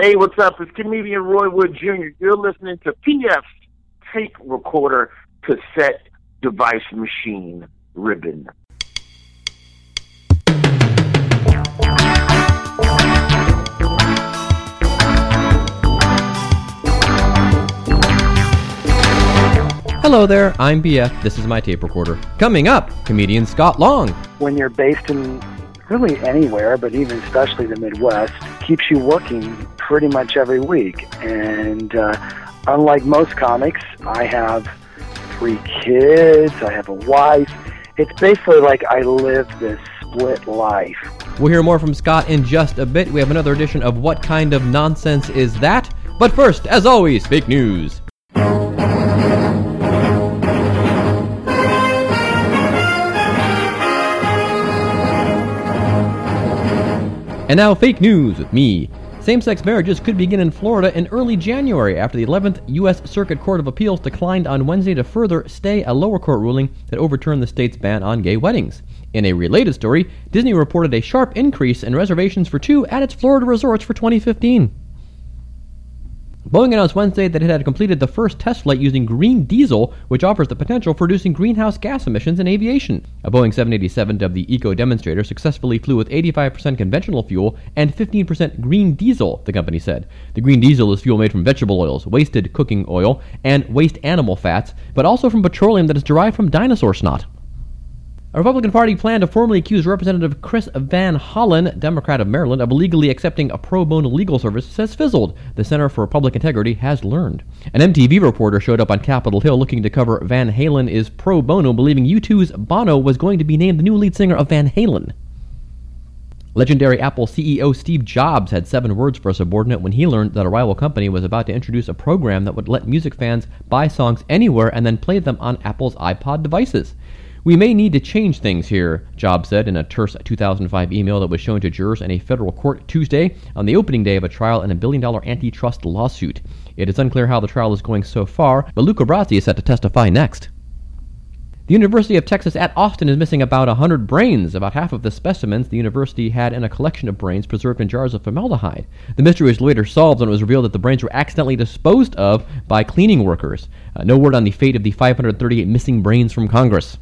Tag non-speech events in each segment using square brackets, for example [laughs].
Hey, what's up? It's comedian Roy Wood Jr. You're listening to PF's Tape Recorder Cassette Device Machine Ribbon. Hello there, I'm PF. This is my tape recorder. Coming up, comedian Scott Long. When you're based in really anywhere, but even especially the Midwest, keeps you working pretty much every week. And uh, unlike most comics, I have three kids, I have a wife. It's basically like I live this split life. We'll hear more from Scott in just a bit. We have another edition of What Kind of Nonsense Is That? But first, as always, fake news. And now, fake news with me. Same sex marriages could begin in Florida in early January after the 11th U.S. Circuit Court of Appeals declined on Wednesday to further stay a lower court ruling that overturned the state's ban on gay weddings. In a related story, Disney reported a sharp increase in reservations for two at its Florida resorts for 2015. Boeing announced Wednesday that it had completed the first test flight using green diesel, which offers the potential for reducing greenhouse gas emissions in aviation. A Boeing 787 dubbed the Eco Demonstrator successfully flew with 85% conventional fuel and 15% green diesel, the company said. The green diesel is fuel made from vegetable oils, wasted cooking oil, and waste animal fats, but also from petroleum that is derived from dinosaur snot. A Republican Party plan to formally accuse Representative Chris Van Hollen, Democrat of Maryland, of illegally accepting a pro bono legal service has fizzled, the Center for Public Integrity has learned. An MTV reporter showed up on Capitol Hill looking to cover Van Halen is pro bono, believing U2's Bono was going to be named the new lead singer of Van Halen. Legendary Apple CEO Steve Jobs had seven words for a subordinate when he learned that a rival company was about to introduce a program that would let music fans buy songs anywhere and then play them on Apple's iPod devices. We may need to change things here, Jobs said in a terse 2005 email that was shown to jurors in a federal court Tuesday on the opening day of a trial in a billion dollar antitrust lawsuit. It is unclear how the trial is going so far, but Luca Brasi is set to testify next. The University of Texas at Austin is missing about 100 brains, about half of the specimens the university had in a collection of brains preserved in jars of formaldehyde. The mystery was later solved when it was revealed that the brains were accidentally disposed of by cleaning workers. Uh, no word on the fate of the 538 missing brains from Congress.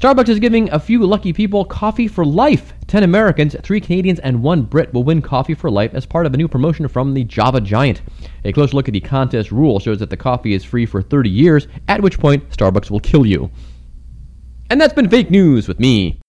Starbucks is giving a few lucky people coffee for life. 10 Americans, 3 Canadians, and 1 Brit will win coffee for life as part of a new promotion from the Java Giant. A close look at the contest rule shows that the coffee is free for 30 years, at which point Starbucks will kill you. And that's been fake news with me.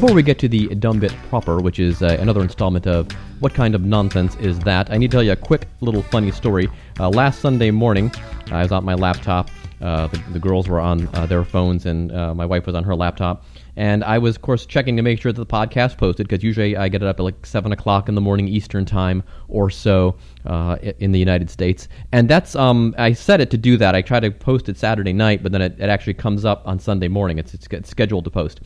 Before we get to the dumb bit proper, which is uh, another installment of What Kind of Nonsense Is That, I need to tell you a quick little funny story. Uh, last Sunday morning, I was on my laptop. Uh, the, the, girls were on uh, their phones, and uh, my wife was on her laptop. And I was, of course, checking to make sure that the podcast posted, because usually I get it up at like 7 o'clock in the morning Eastern Time or so uh, in the United States. And that's, um, I set it to do that. I try to post it Saturday night, but then it, it actually comes up on Sunday morning. It's, it's scheduled to post.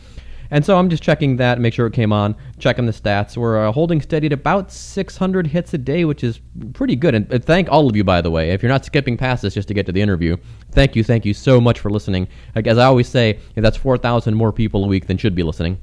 And so I'm just checking that, make sure it came on, checking the stats. We're uh, holding steady at about 600 hits a day, which is pretty good. And, and, thank all of you, by the way. If you're not skipping past this just to get to the interview, thank you, thank you so much for listening. Like, as I always say, that's 4,000 more people a week than should be listening.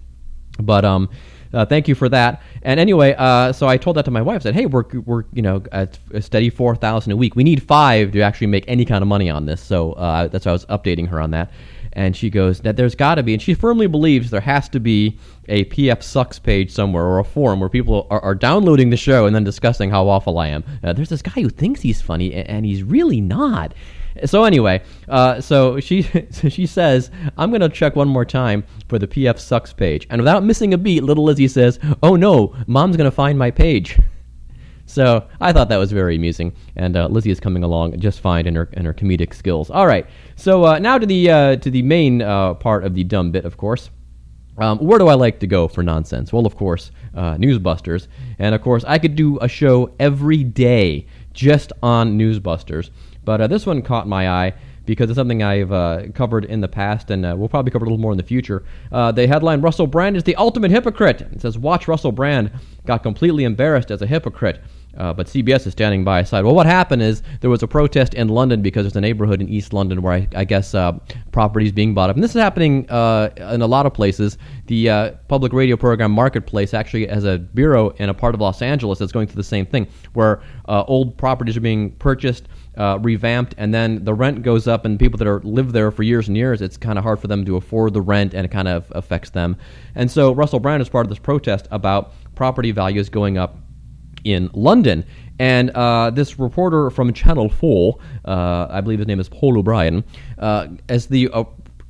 But um, uh, thank you for that. And anyway, uh, so I told that to my wife. Said, "Hey, we're we're you know at a steady four thousand a week. We need five to actually make any kind of money on this." So uh, that's why I was updating her on that and she goes that there's got to be, and she firmly believes there has to be a PF sucks page somewhere or a forum where people are, are downloading the show and then discussing how awful I am. Uh, there's this guy who thinks he's funny and, and he's really not. So anyway, uh, so she [laughs] she says I'm gonna check one more time for the PF sucks page, and without missing a beat, little Lizzie says, "Oh no, mom's gonna find my page." [laughs] So I thought that was very amusing, and uh, Lizzie is coming along just fine in her in her comedic skills. All right, so uh, now to the uh, to the main uh, part of the dumb bit, of course. Um, where do I like to go for nonsense? Well, of course, uh, Newsbusters, and of course, I could do a show every day just on Newsbusters. But uh, this one caught my eye because it's something I've uh, covered in the past and uh, we'll probably cover a little more in the future. Uh, the headline Russell Brand is the ultimate hypocrite. It says, Watch Russell Brand got completely embarrassed as a hypocrite. Uh, but CBS is standing by side. Well, what happened is there was a protest in London because there's a neighborhood in East London where I, I guess uh, property is being bought up. And this is happening uh, in a lot of places. The uh, public radio program Marketplace actually has a bureau in a part of Los Angeles that's going through the same thing, where uh, old properties are being purchased. Uh, revamped, and then the rent goes up, and people that are live there for years and years, it's kind of hard for them to afford the rent, and it kind of affects them. And so Russell Brand is part of this protest about property values going up in London. And uh, this reporter from Channel 4, uh, I believe his name is Paul O'Brien, uh, as the uh,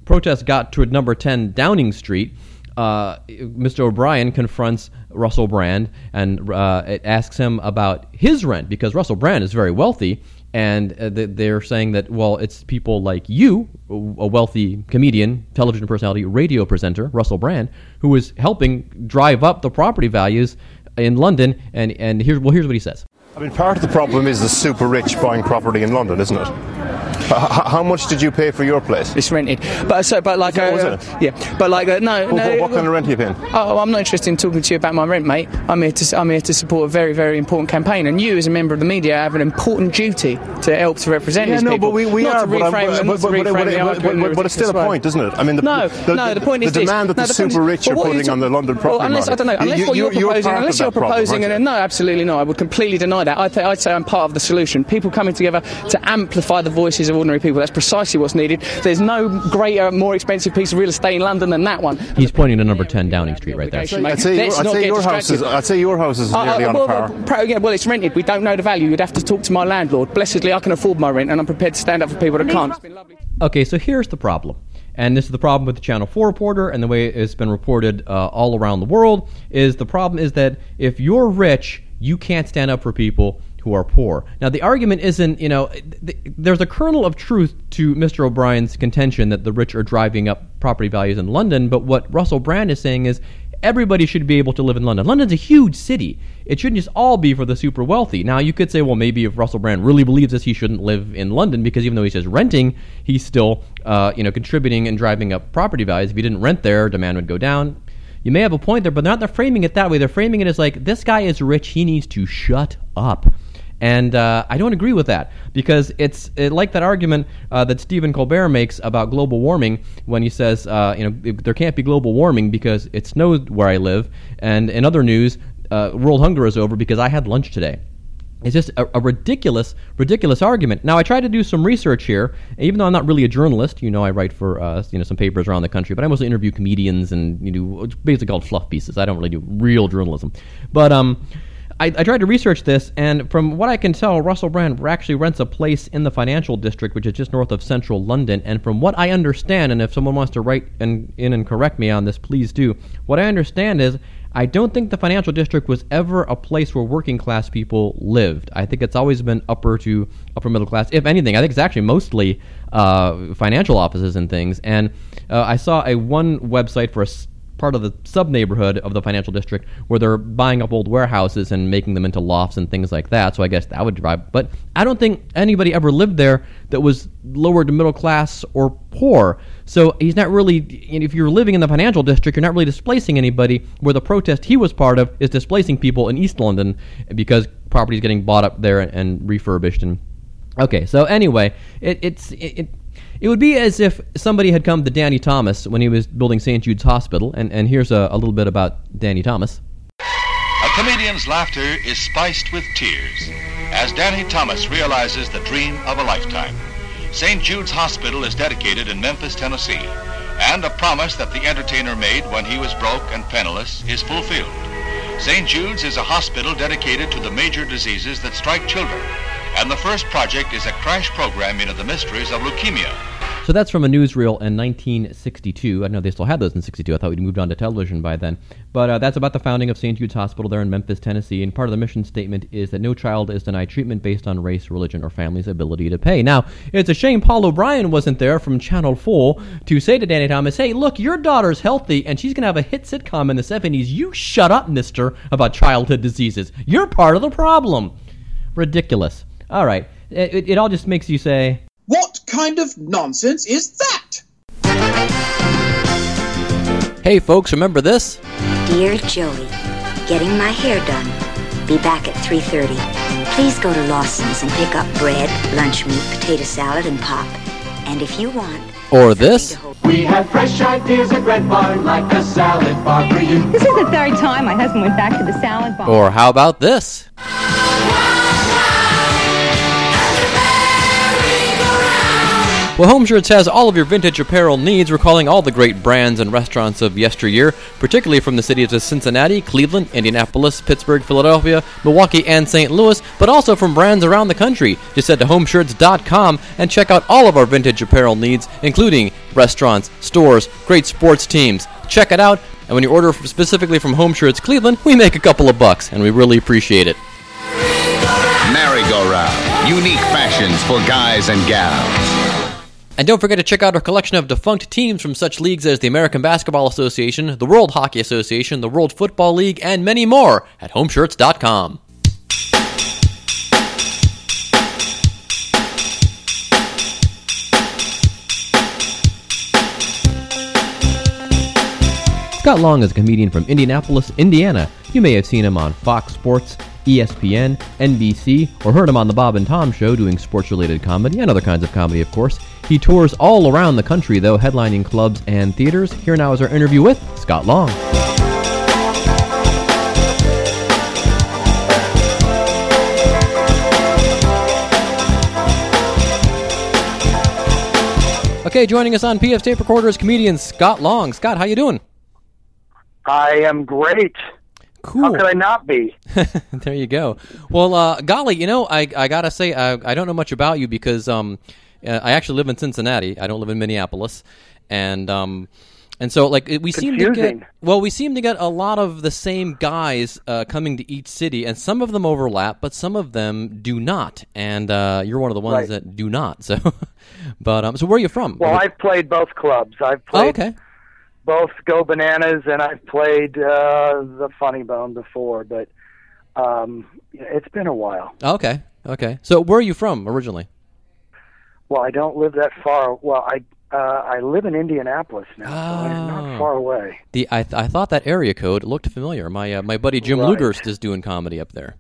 protest got to number 10 Downing Street, uh, Mr. O'Brien confronts Russell Brand and uh, asks him about his rent because Russell Brand is very wealthy. And they're saying that, well, it's people like you, a wealthy comedian, television personality, radio presenter, Russell Brand, who is helping drive up the property values in London, and and here well here's what he says. I mean, part of the problem is the super rich buying property in London, isn't it? How much did you pay for your place? It's rented, but so but like uh, yeah, but like uh, no, well, no. What, what, kind of rent are you paying? Oh, I'm not interested in talking to you about my rent, mate. I'm here to I'm here to support a very very important campaign, and you as a member of the media have an important duty to help to represent yeah, these no, people. but we, we not are. To reframe but, but, but, but, but it's still a point, isn't it? I mean, the, no, the, no. The point is the demand that the super rich are putting on the London property unless. I don't know. Unless what you're, proposing, unless you're proposing, and no, absolutely not. I would completely deny that. I'd, I'd say I'm part of the solution. People coming together to amplify the voices of ordinary people. That's precisely what's needed. There's no greater, more expensive piece of real estate in London than that one. He's pointing to number 10 Downing Street right there. I'd say, your, I'd say your house is. I'd say your house is uh, nearly uh, well, on par. yeah, well, it's rented. We don't know the value. You'd have to talk to my landlord. Blessedly, I can afford my rent, and I'm prepared to stand up for people that can't. Okay, so here's the problem. And this is the problem with the Channel 4 reporter and the way it's been reported uh, all around the world is the problem is that if you're rich, you can't stand up for people who are poor. Now, the argument isn't, you know, th- there's a kernel of truth to Mr. O'Brien's contention that the rich are driving up property values in London, but what Russell Brand is saying is everybody should be able to live in London. London's a huge city. It shouldn't just all be for the super wealthy. Now, you could say, well, maybe if Russell Brand really believes this, he shouldn't live in London because even though he's just renting, he's still, uh, you know, contributing and driving up property values. If he didn't rent there, demand would go down. You may have a point there, but they're not they're framing it that way. They're framing it as like this guy is rich, he needs to shut up. And uh, I don't agree with that because it's it, like that argument uh, that Stephen Colbert makes about global warming when he says, uh, you know, there can't be global warming because it snowed where I live. And in other news, uh, world hunger is over because I had lunch today. It's just a, a, ridiculous, ridiculous argument. Now, I tried to do some research here, even though I'm not really a journalist. You know, I write for uh, you know some papers around the country, but I mostly interview comedians and you know basically called fluff pieces. I don't really do real journalism, but um. I, I, tried to research this, and from what I can tell, Russell Brand actually rents a place in the financial district, which is just north of central London. And from what I understand, and if someone wants to write in, in and correct me on this, please do. What I understand is I don't think the financial district was ever a place where working class people lived. I think it's always been upper to upper middle class. If anything, I think it's actually mostly uh, financial offices and things. And uh, I saw a one website for a part of the sub neighborhood of the financial district where they're buying up old warehouses and making them into lofts and things like that. So I guess that would drive. But I don't think anybody ever lived there that was lower to middle class or poor. So he's not really. If you're living in the financial district, you're not really displacing anybody. Where the protest he was part of is displacing people in East London because property is getting bought up there and, refurbished and. Okay, so anyway, it, it's it, it would be as if somebody had come to Danny Thomas when he was building St. Jude's Hospital, and, and here's a, a little bit about Danny Thomas. A comedian's laughter is spiced with tears as Danny Thomas realizes the dream of a lifetime. St. Jude's Hospital is dedicated in Memphis, Tennessee, and a promise that the entertainer made when he was broke and penniless is fulfilled. St. Jude's is a hospital dedicated to the major diseases that strike children, and the first project is a crash program into the mysteries of leukemia. So that's from a newsreel in 1962. I know they still had those in 62. I thought we'd moved on to television by then. But uh, that's about the founding of St. Jude's Hospital there in Memphis, Tennessee. And part of the mission statement is that no child is denied treatment based on race, religion, or family's ability to pay. Now, it's a shame Paul O'Brien wasn't there from Channel 4 to say to Danny Thomas, hey, look, your daughter's healthy and she's going to have a hit sitcom in the 70s. You shut up, mister, about childhood diseases. You're part of the problem. Ridiculous. All right. It, it, it all just makes you say, What kind of nonsense is that? Hey folks, remember this? Dear Joey, getting my hair done. Be back at 3.30. Please go to Lawson's and pick up bread, lunch meat, potato salad, and pop. And if you want... Or this? We have fresh ideas at Red Barn, like a salad bar for you. This is the third time my husband went back to the salad bar. Or how about this? Well, Home Shirts has all of your vintage apparel needs, recalling all the great brands and restaurants of yesteryear, particularly from the cities of Cincinnati, Cleveland, Indianapolis, Pittsburgh, Philadelphia, Milwaukee, and St. Louis, but also from brands around the country. Just head to homeshirts.com and check out all of our vintage apparel needs, including restaurants, stores, great sports teams. Check it out, and when you order specifically from Home Shirts Cleveland, we make a couple of bucks, and we really appreciate it. Merry-go-round. Unique fashions for guys and gals. And don't forget to check out our collection of defunct teams from such leagues as the American Basketball Association, the World Hockey Association, the World Football League, and many more at homeshirts.com. Scott Long is a comedian from Indianapolis, Indiana. You may have seen him on Fox Sports, ESPN, NBC, or heard him on The Bob and Tom Show doing sports related comedy and other kinds of comedy, of course. He tours all around the country, though, headlining clubs and theaters. Here now is our interview with Scott Long. Okay, joining us on PF Tape Recorder is comedian Scott Long. Scott, how you doing? I am great. Cool. How could I not be? [laughs] there you go. Well, uh, golly, you know, I, I gotta say, I, I don't know much about you because um, uh, I actually live in Cincinnati. I don't live in Minneapolis, and um, and so like we seem to get well, we seem to get a lot of the same guys uh, coming to each city, and some of them overlap, but some of them do not. And uh, you're one of the ones Right. that do not. So, [laughs] but um, so where are you from? Well, I've played both clubs. I've oh, played okay. both Go Bananas and I've played uh, the Funny Bone before, but um, it's been a while. Okay. Okay. So where are you from originally? Well, I don't live that far. Well, I uh, I live in Indianapolis now, so I'm Oh. not far away. The I, th- I thought that area code looked familiar. My uh, my buddy Jim Right. Lugerst is doing comedy up there.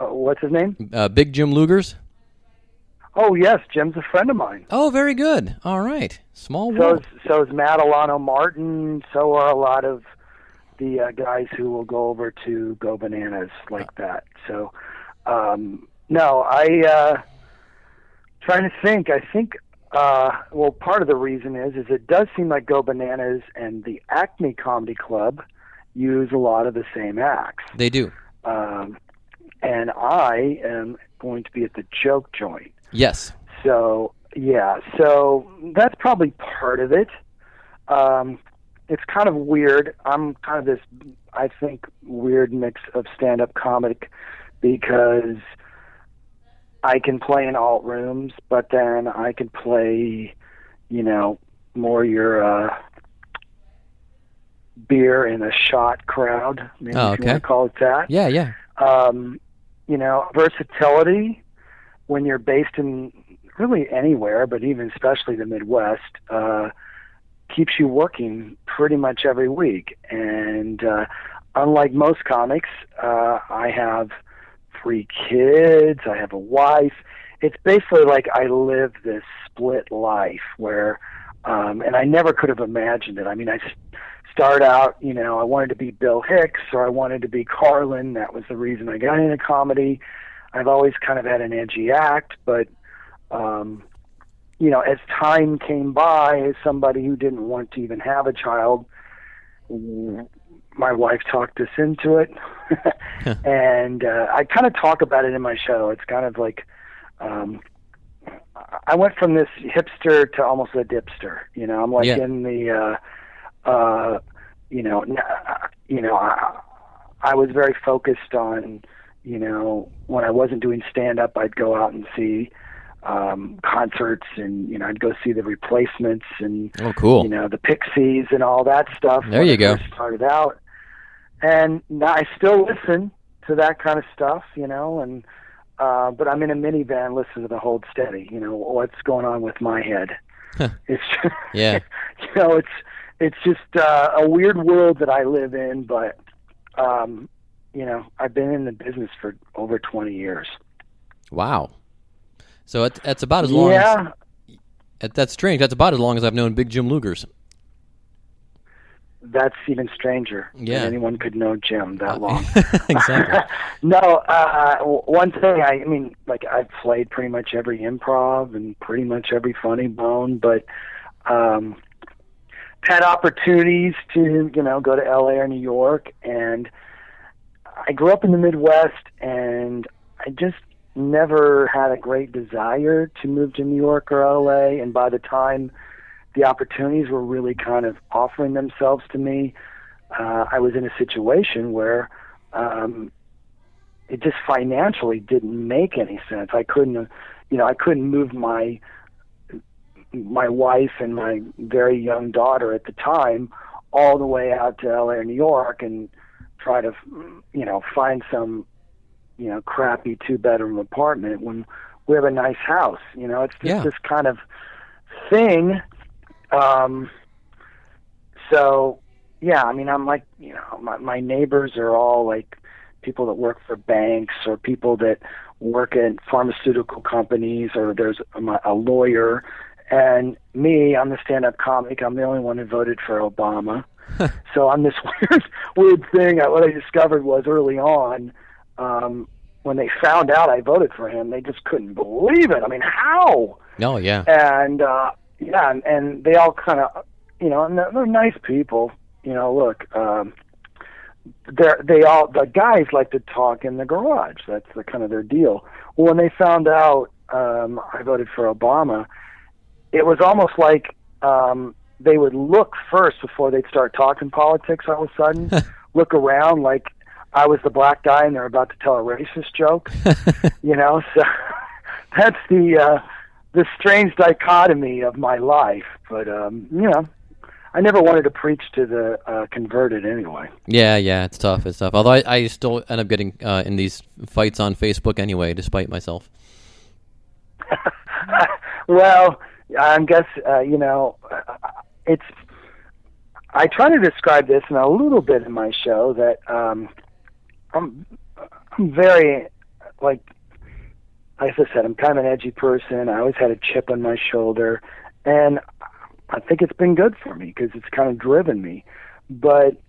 Uh, what's his name? Uh, Big Jim Lugers. Oh, yes, Jim's a friend of mine. Oh, very good. All right. Small So is, so is Matt Alano Martin. So are a lot of the uh, guys who will go over to Go Bananas like that. So, um, no, I uh, trying to think. I think uh, well, part of the reason is is it does seem like Go Bananas and the Acme Comedy Club use a lot of the same acts. They do. Um, and I am going to be at the Joke Joint. Yes. So yeah, so that's probably part of it. Um, it's kind of weird. I'm kind of this, I think, weird mix of stand-up comic because I can play in alt rooms, but then I can play, you know, more your uh, beer in a shot crowd. Maybe Oh, if you want to call it that Yeah, yeah. um, you know, versatility when you're based in really anywhere, but even especially the Midwest, uh, keeps you working pretty much every week. And uh, unlike most comics, uh, I have three kids, I have a wife. It's basically like I live this split life where, um, and I never could have imagined it. I mean, I start out, you know, I wanted to be Bill Hicks or I wanted to be Carlin. That was the reason I got into comedy. I've always kind of had an edgy act, but um, you know, as time came by, as somebody who didn't want to even have a child, my wife talked us into it, [laughs] and uh, I kind of talk about it in my show. It's kind of like um, I went from this hipster to almost a dipster. You know, I'm like Yeah. in the, uh, uh, you know, uh, you know, I, I was very focused on, you know, when I wasn't doing stand up, I'd go out and see um, concerts, and you know, I'd go see the Replacements and Oh, cool. you know the Pixies and all that stuff. There you go. started out, and I still listen to that kind of stuff, you know, and uh, but I'm in a minivan listening to the Hold Steady. You know what's going on with my head. [laughs] it's yeah. [laughs] you know it's it's just uh, a weird world that I live in, but um, you know I've been in the business for over 20 years. Wow. So it, that's about as long. Yeah. As, that's strange. That's about as long as I've known Big Jim Lugers. That's even stranger. Yeah. Anyone could know Jim that long. [laughs] exactly. [laughs] no, uh, one thing. I, I mean, like I've played pretty much every improv and pretty much every funny bone, but um, had opportunities to you know go to LA or New York, and I grew up in the Midwest, and I just never had a great desire to move to New York or LA. And by the time the opportunities were really kind of offering themselves to me, uh, I was in a situation where um, it just financially didn't make any sense. I couldn't, you know, I couldn't move my my wife and my very young daughter at the time all the way out to LA or New York and try to, you know, find some, you know, crappy two bedroom apartment when we have a nice house. You know, it's just Yeah. this kind of thing. Um, so, yeah, I mean, I'm like, you know, my, my neighbors are all like people that work for banks or people that work at pharmaceutical companies or there's a, a lawyer. And me, I'm the stand up comic. I'm the only one who voted for Obama. [laughs] so I'm this [laughs] weird, weird thing. What I discovered was early on, um, when they found out I voted for him, they just couldn't believe it. I mean, how? Oh yeah. and uh yeah and, and they all kind of you know and they're, they're nice people you know look um they're they all the guys like to talk in the garage. That's the kind of their deal. Well when they found out um i voted for obama it was almost like um they would look first before they'd start talking politics all of a sudden [laughs] look around like i was the black guy and they're about to tell a racist joke [laughs] you know so [laughs] that's the uh the strange dichotomy of my life. But um, you know, I never wanted to preach to the uh, converted anyway. Yeah, yeah, it's tough. It's tough. Although I, I still end up getting uh, in these fights on Facebook anyway, despite myself. [laughs] well, I guess uh, you know, uh, it's. I try to describe this in a little bit in my show that um, I'm, I'm very like as I said, I'm kind of an edgy person. I always had a chip on my shoulder, and I think it's been good for me because it's kind of driven me. But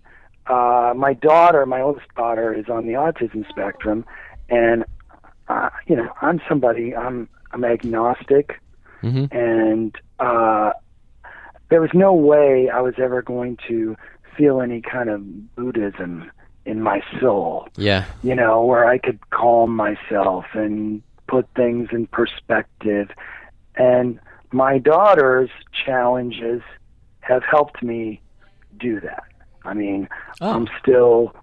uh, my daughter, my oldest daughter, is on the autism spectrum, and uh, you know, I'm somebody. I'm I'm agnostic, Mhm. and uh, there was no way I was ever going to feel any kind of Buddhism in my soul Yeah. you know, where I could calm myself and put things in perspective. And my daughter's challenges have helped me do that. I mean, I'm still,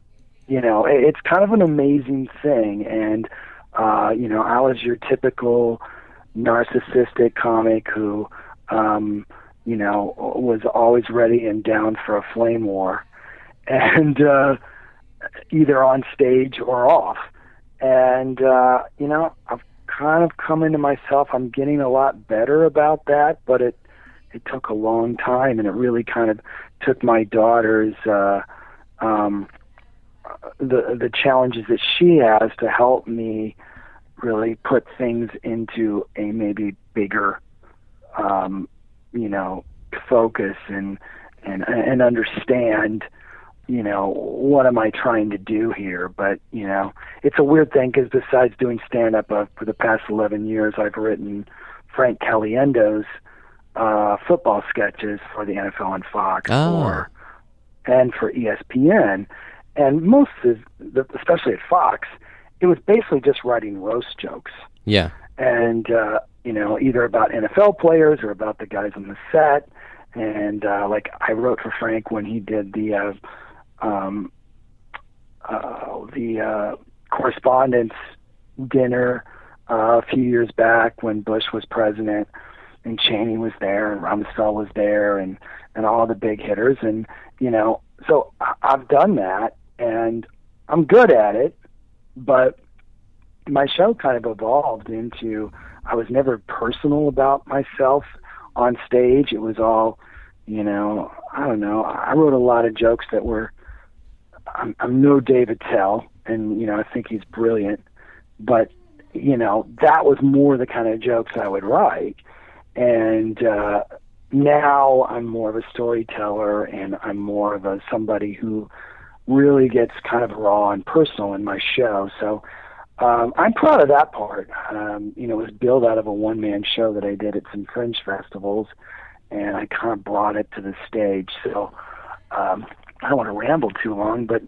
you know, it's kind of an amazing thing. And, uh, you know, I was your typical narcissistic comic who, um, you know, was always ready and down for a flame war. [laughs] And, uh, either on stage or off. And uh, you know, I've kind of coming to myself. I'm getting a lot better about that, but it it took a long time, and it really kind of took my daughter's uh, um, the the challenges that she has to help me really put things into a maybe bigger, um, you know, focus and and and understand you know, what am I trying to do here? But, you know, it's a weird thing because besides doing stand up uh, for the past 11 years, I've written Frank Caliendo's uh, football sketches for the NFL and Fox Oh. or, and for ESPN. And most of, the, especially at Fox, it was basically just writing roast jokes Yeah. and uh, you know either about NFL players or about the guys on the set. And uh, like I wrote for Frank when he did the uh, um, uh, the uh, correspondence dinner uh, a few years back when Bush was president, and Cheney was there, and Rumsfeld was there, and and all the big hitters, and you know, so I've done that, and I'm good at it, but my show kind of evolved into I was never personal about myself on stage. It was all, you know, I don't know. I wrote a lot of jokes that were. I'm, I'm no Dave Attell, and you know I think he's brilliant, but you know that was more the kind of jokes I would write, and uh, now I'm more of a storyteller, and I'm more of a somebody who really gets kind of raw and personal in my show. So um, I'm proud of that part. Um, you know, it was built out of a one man show that I did at some fringe festivals, and I kind of brought it to the stage. So um, I don't want to ramble too long, but.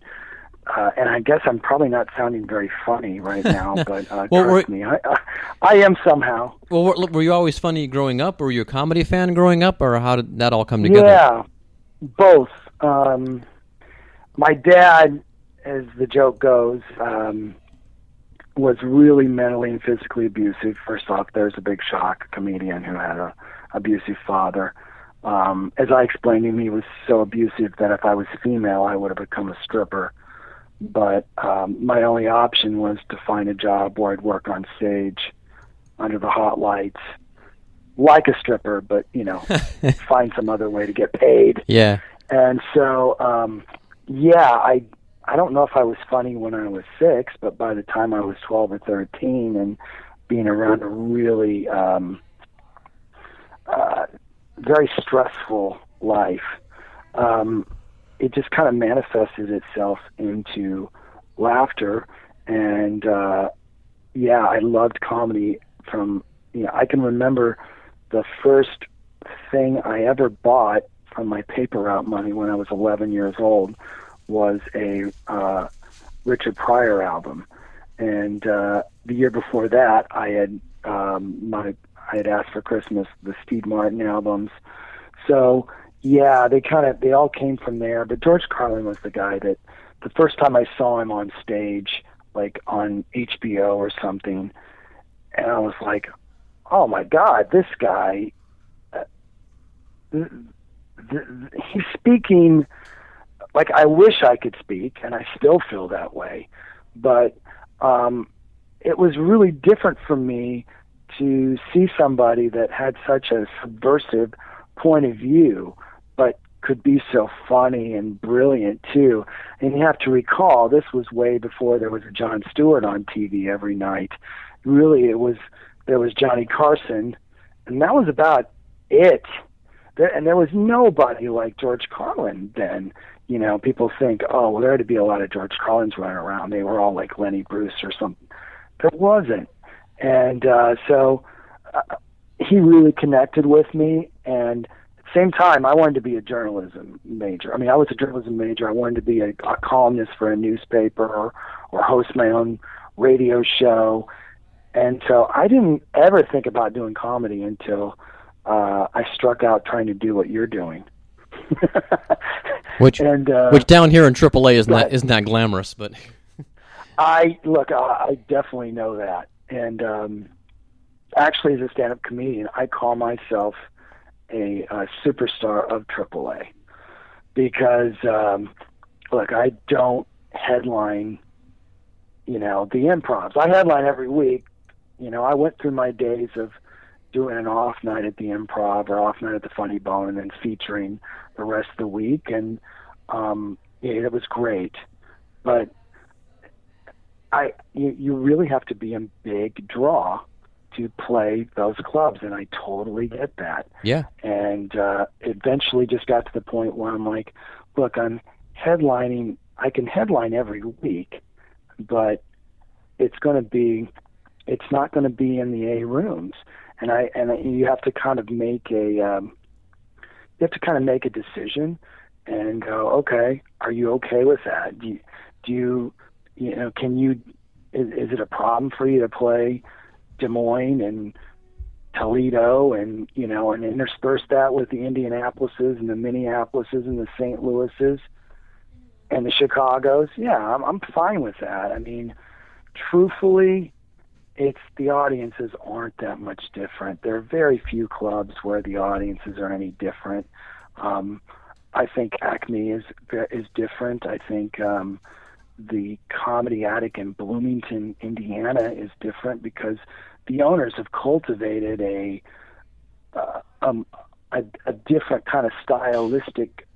Uh, and I guess I'm probably not sounding very funny right now, [laughs] but uh, well, trust me, I, I, I am somehow. Well, were, were you always funny growing up, or were you a comedy fan growing up, or how did that all come together? Yeah, both. Um, my dad, as the joke goes, um, was really mentally and physically abusive. First off, there's a big shock. A comedian who had a abusive father. Um, as I explained to him, he was so abusive that if I was female, I would have become a stripper. But um, my only option was to find a job where I'd work on stage under the hot lights, like a stripper, but you know, [laughs] find some other way to get paid. Yeah. And so, um, yeah, I I don't know if I was funny when I was six, but by the time I was 12 or 13 and being around a really um, uh, very stressful life, um, it just kind of manifested itself into laughter. And uh, yeah, I loved comedy from, you know, I can remember the first thing I ever bought from my paper route money when I was 11 years old was a uh, Richard Pryor album, and uh, the year before that, I had um, my I had asked for Christmas the Steve Martin albums. So yeah, they kind of they all came from there. But George Carlin was the guy that the first time I saw him on stage, like on HBO or something, and I was like, oh my God, this guy. Uh, th- th- he's speaking like I wish I could speak, and I still feel that way. But um, it was really different for me to see somebody that had such a subversive point of view, but could be so funny and brilliant too. And you have to recall this was way before there was a Jon Stewart on TV every night. Really, it was there was Johnny Carson, and that was about it. There, and there was nobody like George Carlin then you know, people think, oh, well, there had to be a lot of George Carlins running around. They were all like Lenny Bruce or something. There wasn't. And uh, so uh, he really connected with me. And at the same time, I wanted to be a journalism major. I mean, I was a journalism major. I wanted to be a, a columnist for a newspaper or, or host my own radio show. And so I didn't ever think about doing comedy until uh, I struck out trying to do what you're doing. [laughs] which and, uh, which down here in AAA isn't that isn't that glamorous, but I look, I, I definitely know that, and um, actually, as a stand-up comedian, I call myself a, a superstar of AAA because um, look, I don't headline, you know, the improvs. I headline every week. You know, I went through my days of doing an off night at the improv or off night at the funny bone and then featuring the rest of the week and um yeah, it was great but i you, you really have to be a big draw to play those clubs and i totally get that. Yeah. And uh eventually just got to the point where i'm like look i'm headlining i can headline every week but it's going to be it's not going to be in the a rooms. And I and you have to kind of make a um, you have to kind of make a decision and go, okay, are you okay with that? Do you, do you you know can you is, is it a problem for you to play Des Moines and Toledo and you know and intersperse that with the Indianapolises and the Minneapolises and the St. Louises and the Chicago's? Yeah, I'm I'm fine with that. I mean, truthfully, it's the audiences aren't that much different. There are very few clubs where the audiences are any different. Um, I think Acme is is different. I think um, the Comedy Attic in Bloomington, Indiana, is different because the owners have cultivated a uh, um, a, a different kind of stylistic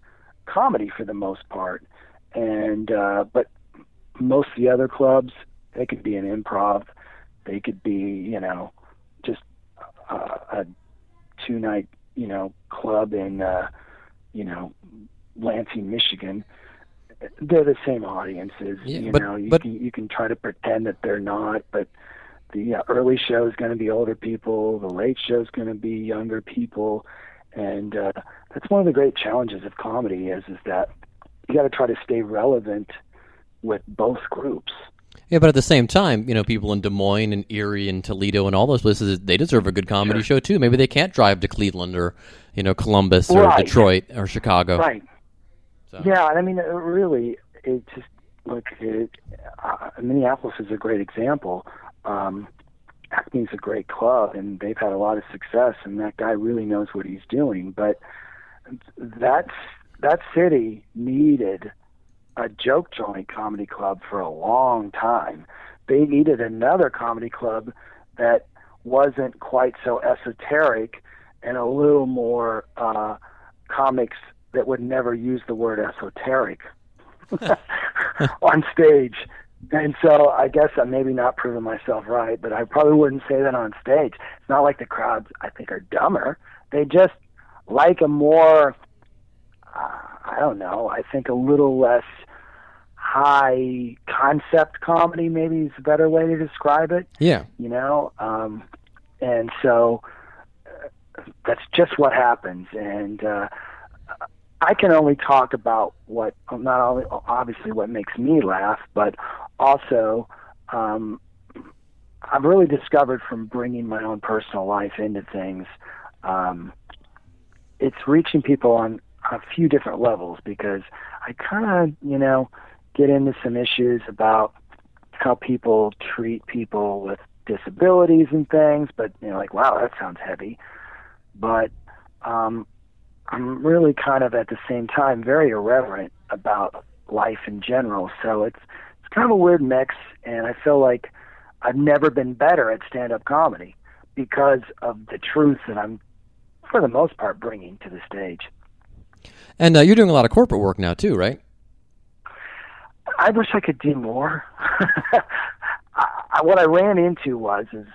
comedy for the most part, and uh, but most of the other clubs they could be an improv, they could be you know just uh, a two night you know club in uh, you know Lansing, Michigan. They're the same audiences. Yeah, you but- know, you but- can you can try to pretend that they're not, but the uh, early show is going to be older people. The late show is going to be younger people, and uh, that's one of the great challenges of comedy is is that you got to try to stay relevant with both groups. Yeah, but at the same time, you know, people in Des Moines and Erie and Toledo and all those places, they deserve a good comedy show too. Maybe they can't drive to Cleveland or, you know, Columbus or Right. Detroit or Chicago. Right. So. Yeah, and I mean, it really, it just look. It, uh, Minneapolis is a great example. Um, Acme's a great club, and they've had a lot of success, and that guy really knows what he's doing. But that's that city needed a joke joint comedy club for a long time. They needed another comedy club that wasn't quite so esoteric and a little more uh, comics that would never use the word esoteric [laughs] [laughs] on stage. And so I guess I'm maybe not proving myself right, but I probably wouldn't say that on stage. It's not like the crowds I think are dumber. They just like a more uh, I don't know, I think a little less high concept comedy maybe is a better way to describe it Yeah. you know um and so uh, that's just what happens and uh i can only talk about what not only obviously what makes me laugh but also um i've really discovered from bringing my own personal life into things um it's reaching people on a few different levels because i kind of you know get into some issues about how people treat people with disabilities and things, but you know, like, wow, that sounds heavy. But um, I'm really kind of at the same time very irreverent about life in general. So it's it's kind of a weird mix, and I feel like I've never been better at stand-up comedy because of the truth that I'm, for the most part, bringing to the stage. And uh, you're doing a lot of corporate work now too, right? I wish I could do more. [laughs] I, what I ran into was is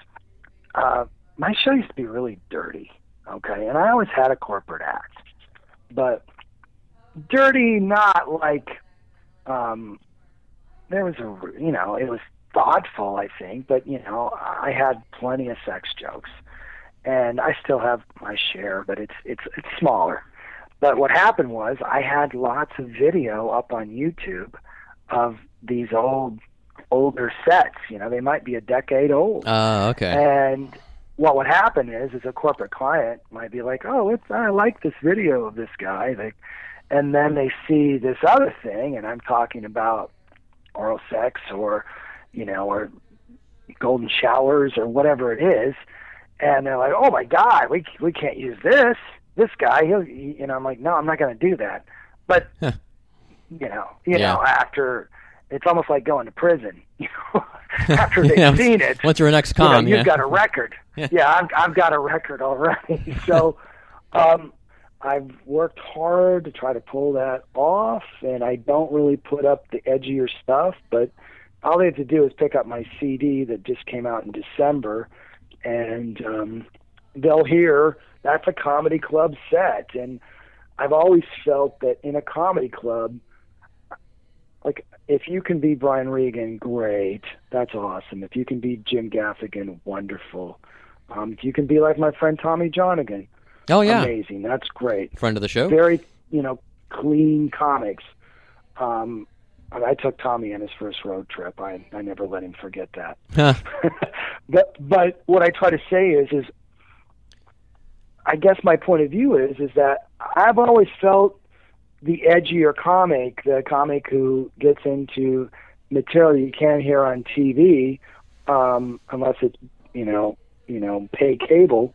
uh, my show used to be really dirty, okay, and I always had a corporate act, but dirty, not like um, there was a you know it was thoughtful, I think, but you know I had plenty of sex jokes, and I still have my share, but it's it's it's smaller. But what happened was I had lots of video up on YouTube of these old older sets. You know, they might be a decade old. Uh, okay. And what would happen is, is a corporate client might be like, "Oh, it's I like this video of this guy," they, and then they see this other thing, and I'm talking about oral sex or, you know, or golden showers or whatever it is, and they're like, "Oh my God, we we can't use this. This guy, he'll," he, you know, I'm like, "No, I'm not going to do that." But you know, you Yeah. know, after it's almost like going to prison. [laughs] You know, [laughs] after they've Yeah, seen it, once you're an you know, ex-con, you've yeah. got a record. [laughs] Yeah. yeah, I've, I've got a record already. so, um, I've worked hard to try to pull that off, and I don't really put up the edgier stuff. But all they have to do is pick up my CD that just came out in December, and um, they'll hear that's a comedy club set. And I've always felt that in a comedy club, like if you can be Brian Regan, great, that's awesome. If you can be Jim Gaffigan, wonderful. Um, if you can be like my friend Tommy Johnagin, Oh yeah. amazing. That's great. Friend of the show. Very, you know, clean comics. Um, I took Tommy on his first road trip. I I never let him forget that. Huh. [laughs] but but what I try to say is is I guess my point of view is is that I've always felt the edgier comic, the comic who gets into material you can't hear on TV, um, unless it's you know you know pay cable.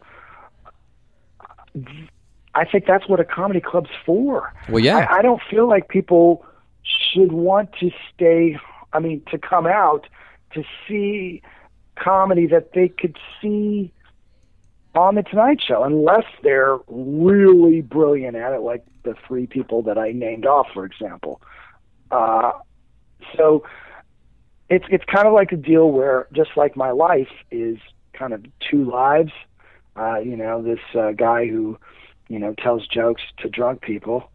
I think that's what a comedy club's for. Well, yeah. I, I don't feel like people should want to stay I mean, to come out to see comedy that they could see on the Tonight Show, unless they're really brilliant at it, like the three people that I named off, for example. Uh, so it's it's kind of like a deal where just like my life is kind of two lives. Uh, you know, this uh, guy who you know tells jokes to drunk people,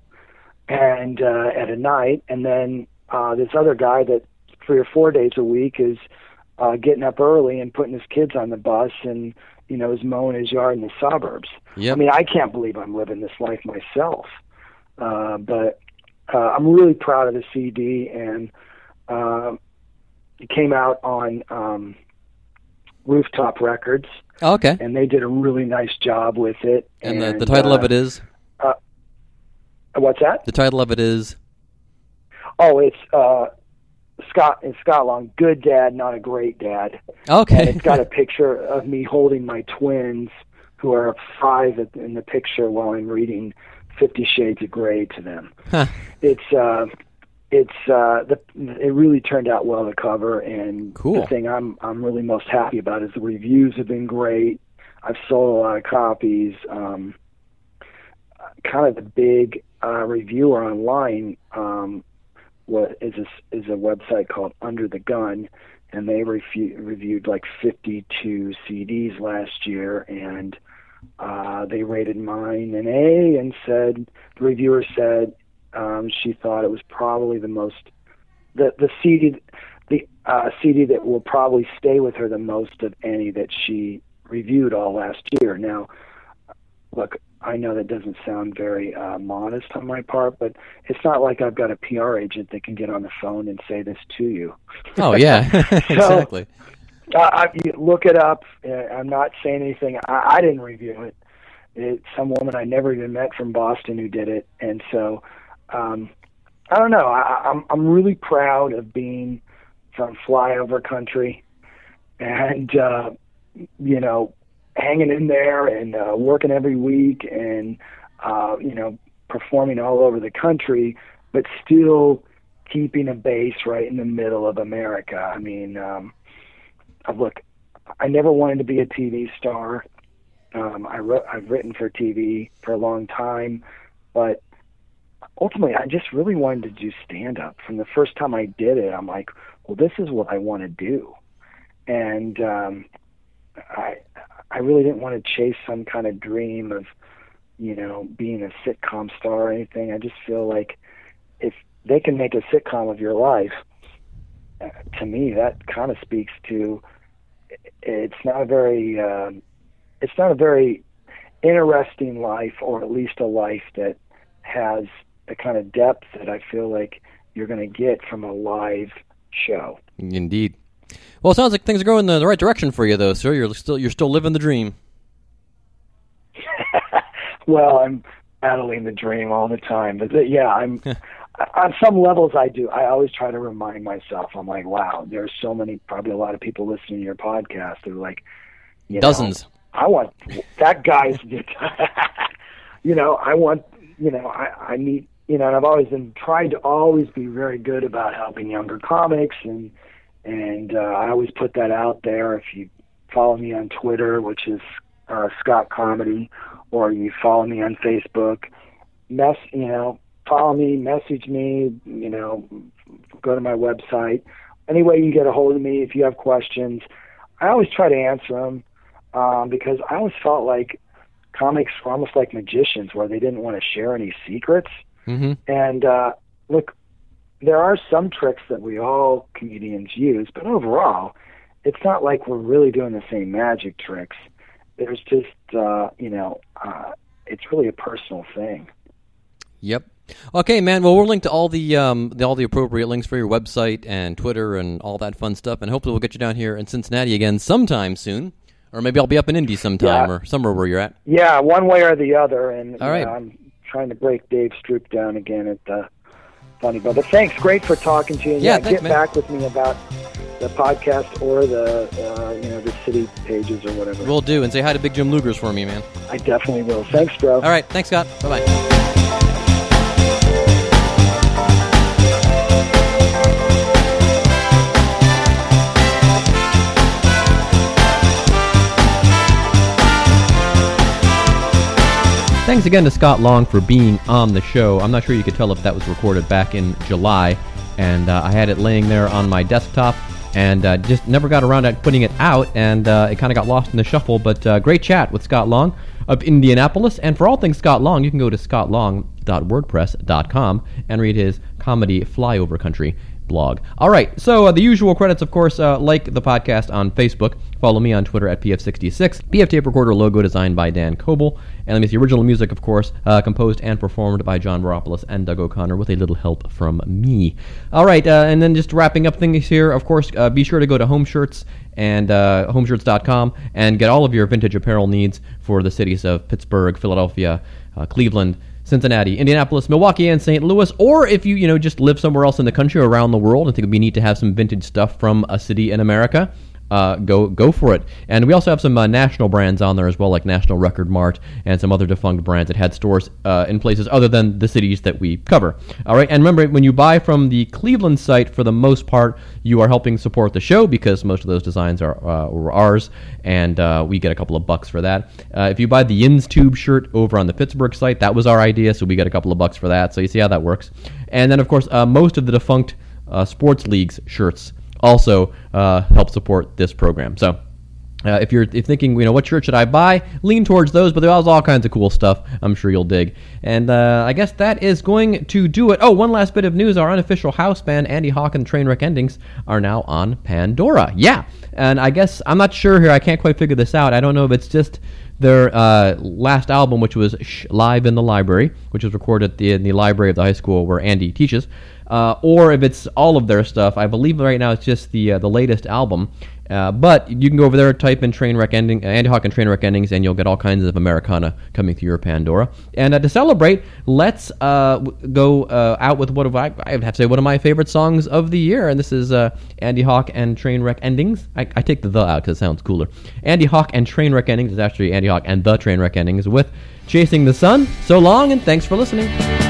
and uh, at a night, and then uh, this other guy that three or four days a week is uh, getting up early and putting his kids on the bus and you know is mowing his yard in the suburbs. Yep. I mean, I can't believe I'm living this life myself, uh, but uh, I'm really proud of the CD and. Uh, it came out on um, Rooftop Records, Oh, okay. and they did a really nice job with it. And the, the title of uh, it is uh, what's that? the title of it is Oh, it's uh, Scott and Scott Long. Good dad, not a great dad. Okay. And it's got a picture of me holding my twins, who are five in the picture, while I'm reading Fifty Shades of Grey to them. Huh. It's uh, it's uh, the it really turned out well the cover, and Cool. the thing I'm I'm really most happy about is the reviews have been great. I've sold a lot of copies. Um, kind of the big uh, reviewer online um, what is a, is a website called Under the Gun, and they refu- reviewed like 52 CDs last year, and uh, they rated mine an A, and said the reviewer said um, she thought it was probably the most the the CD the uh, CD that will probably stay with her the most of any that she reviewed all last year. Now, look, I know that doesn't sound very uh, modest on my part, but it's not like I've got a PR agent that can get on the phone and say this to you. Oh yeah, [laughs] So, [laughs] exactly. Uh, I, look it up. Uh, I'm not saying anything. I, I didn't review it. It's some woman I never even met from Boston who did it, and so um, I don't know. I, I'm I'm really proud of being from flyover country, and uh, you know, hanging in there and uh, working every week, and uh, you know, performing all over the country, but still keeping a base right in the middle of America. I mean, um, uh, look, I never wanted to be a TV star. Um, I wrote, I've written for TV for a long time, but ultimately, I just really wanted to do stand up. From the first time I did it, I'm like, well, this is what I want to do, and um, I I really didn't want to chase some kind of dream of, you know, being a sitcom star or anything. I just feel like if they can make a sitcom of your life, uh, to me, that kind of speaks to it's not a very um it's not a very interesting life or at least a life that has the kind of depth that I feel like you're going to get from a live show. Indeed. Well, it sounds like things are going in the right direction for you, though, sir. You're still you're still living the dream. [laughs] Well, I'm battling the dream all the time, but yeah, I'm [laughs] on some levels I do. I always try to remind myself. I'm like, wow, there's so many, probably a lot of people listening to your podcast who are like, you know, Dozens. I want that guy's. [laughs] you know, I want. You know, I I need. You know, and I've always been trying to always be very good about helping younger comics, and and uh, I always put that out there. If you follow me on Twitter, which is uh, Scott Comedy, or you follow me on Facebook, mess. You know, follow me, message me. You know, go to my website. Any way you get a hold of me, if you have questions, I always try to answer them um, because I always felt like comics were almost like magicians, where they didn't want to share any secrets. Mm-hmm. And uh, look, there are some tricks that we all comedians use, but overall, it's not like we're really doing the same magic tricks. There's just, uh, you know, uh, it's really a personal thing. Yep. Okay, man. Well, we'll link to all the, um, the all the appropriate links for your website and Twitter and all that fun stuff, and hopefully we'll get you down here in Cincinnati again sometime soon, or maybe I'll be up in Indy sometime Yeah. or somewhere where you're at. Yeah, one way or the other. And All right. know, I'm trying to break Dave Stroop down again at the Funny. But thanks, great for talking to you. And Yeah, yeah, thanks, get man. back with me about the podcast or the uh, you know the city pages or whatever. We'll do, and say hi to Big Jim Lugers for me, man. I definitely will. Thanks, bro. All right. Thanks, Scott. Bye bye. Thanks again to Scott Long for being on the show. I'm not sure you could tell if that was recorded back in July, and uh, I had it laying there on my desktop and uh, just never got around to putting it out, and uh, it kind of got lost in the shuffle. But uh, great chat with Scott Long of Indianapolis. And for all things Scott Long, you can go to scottlong.wordpress.com and read his comedy Flyover Country blog. All right, so uh, the usual credits, of course, uh, like the podcast on Facebook. Follow me on Twitter at PF66. PF Tape Recorder logo designed by Dan Coble. And let me see, original music, of course, uh, composed and performed by John Baropoulos and Doug O'Connor with a little help from me. All right, uh, and then just wrapping up things here, of course, uh, be sure to go to Home Shirts and uh, homeshirts.com and get all of your vintage apparel needs for the cities of Pittsburgh, Philadelphia, uh, Cleveland, Cincinnati, Indianapolis, Milwaukee, and St. Louis. Or if you, you know, just live somewhere else in the country or around the world and think it would be neat to have some vintage stuff from a city in America, uh, go go for it. And we also have some uh, national brands on there as well, like National Record Mart and some other defunct brands that had stores uh, in places other than the cities that we cover. All right, and remember when you buy from the Cleveland site, for the most part, you are helping support the show because most of those designs are uh, ours, and uh, we get a couple of bucks for that. Uh, if you buy the Yinz Tube shirt over on the Pittsburgh site, that was our idea, so we get a couple of bucks for that. So you see how that works. And then of course, most of the defunct sports leagues shirts also uh, help support this program. So. Uh, if you're if thinking, you know, what shirt should I buy? Lean towards those, but there's all kinds of cool stuff. I'm sure you'll dig. And uh, I guess that is going to do it. Oh, one last bit of news: our unofficial house band, Andy Hawk and Trainwreck Endings, are now on Pandora. Yeah, and I guess I'm not sure here. I can't quite figure this out. I don't know if it's just their uh, last album, which was live in the library, which was recorded the, in the library of the high school where Andy teaches, uh, or if it's all of their stuff. I believe right now it's just the uh, the latest album. Uh, but you can go over there, type in Trainwreck Ending, uh, Andy Hawk and Trainwreck Endings, and you'll get all kinds of Americana coming through your Pandora. And uh, to celebrate, let's uh, go uh, out with of I, I have to say one of my favorite songs of the year, and this is Andy Hawk and Trainwreck Endings. I, I take the the out because it sounds cooler. Andy Hawk and Trainwreck Endings is actually Andy Hawk and the Trainwreck Endings with Chasing the Sun. So long, and thanks for listening.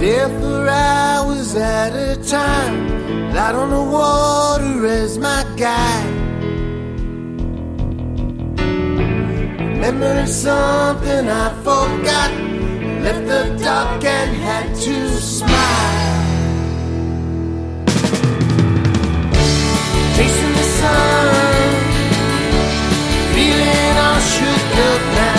There for hours at a time, light on the water as my guide. Remembering something I forgot, left the dark and had to smile. Chasing the sun, feeling I should look back.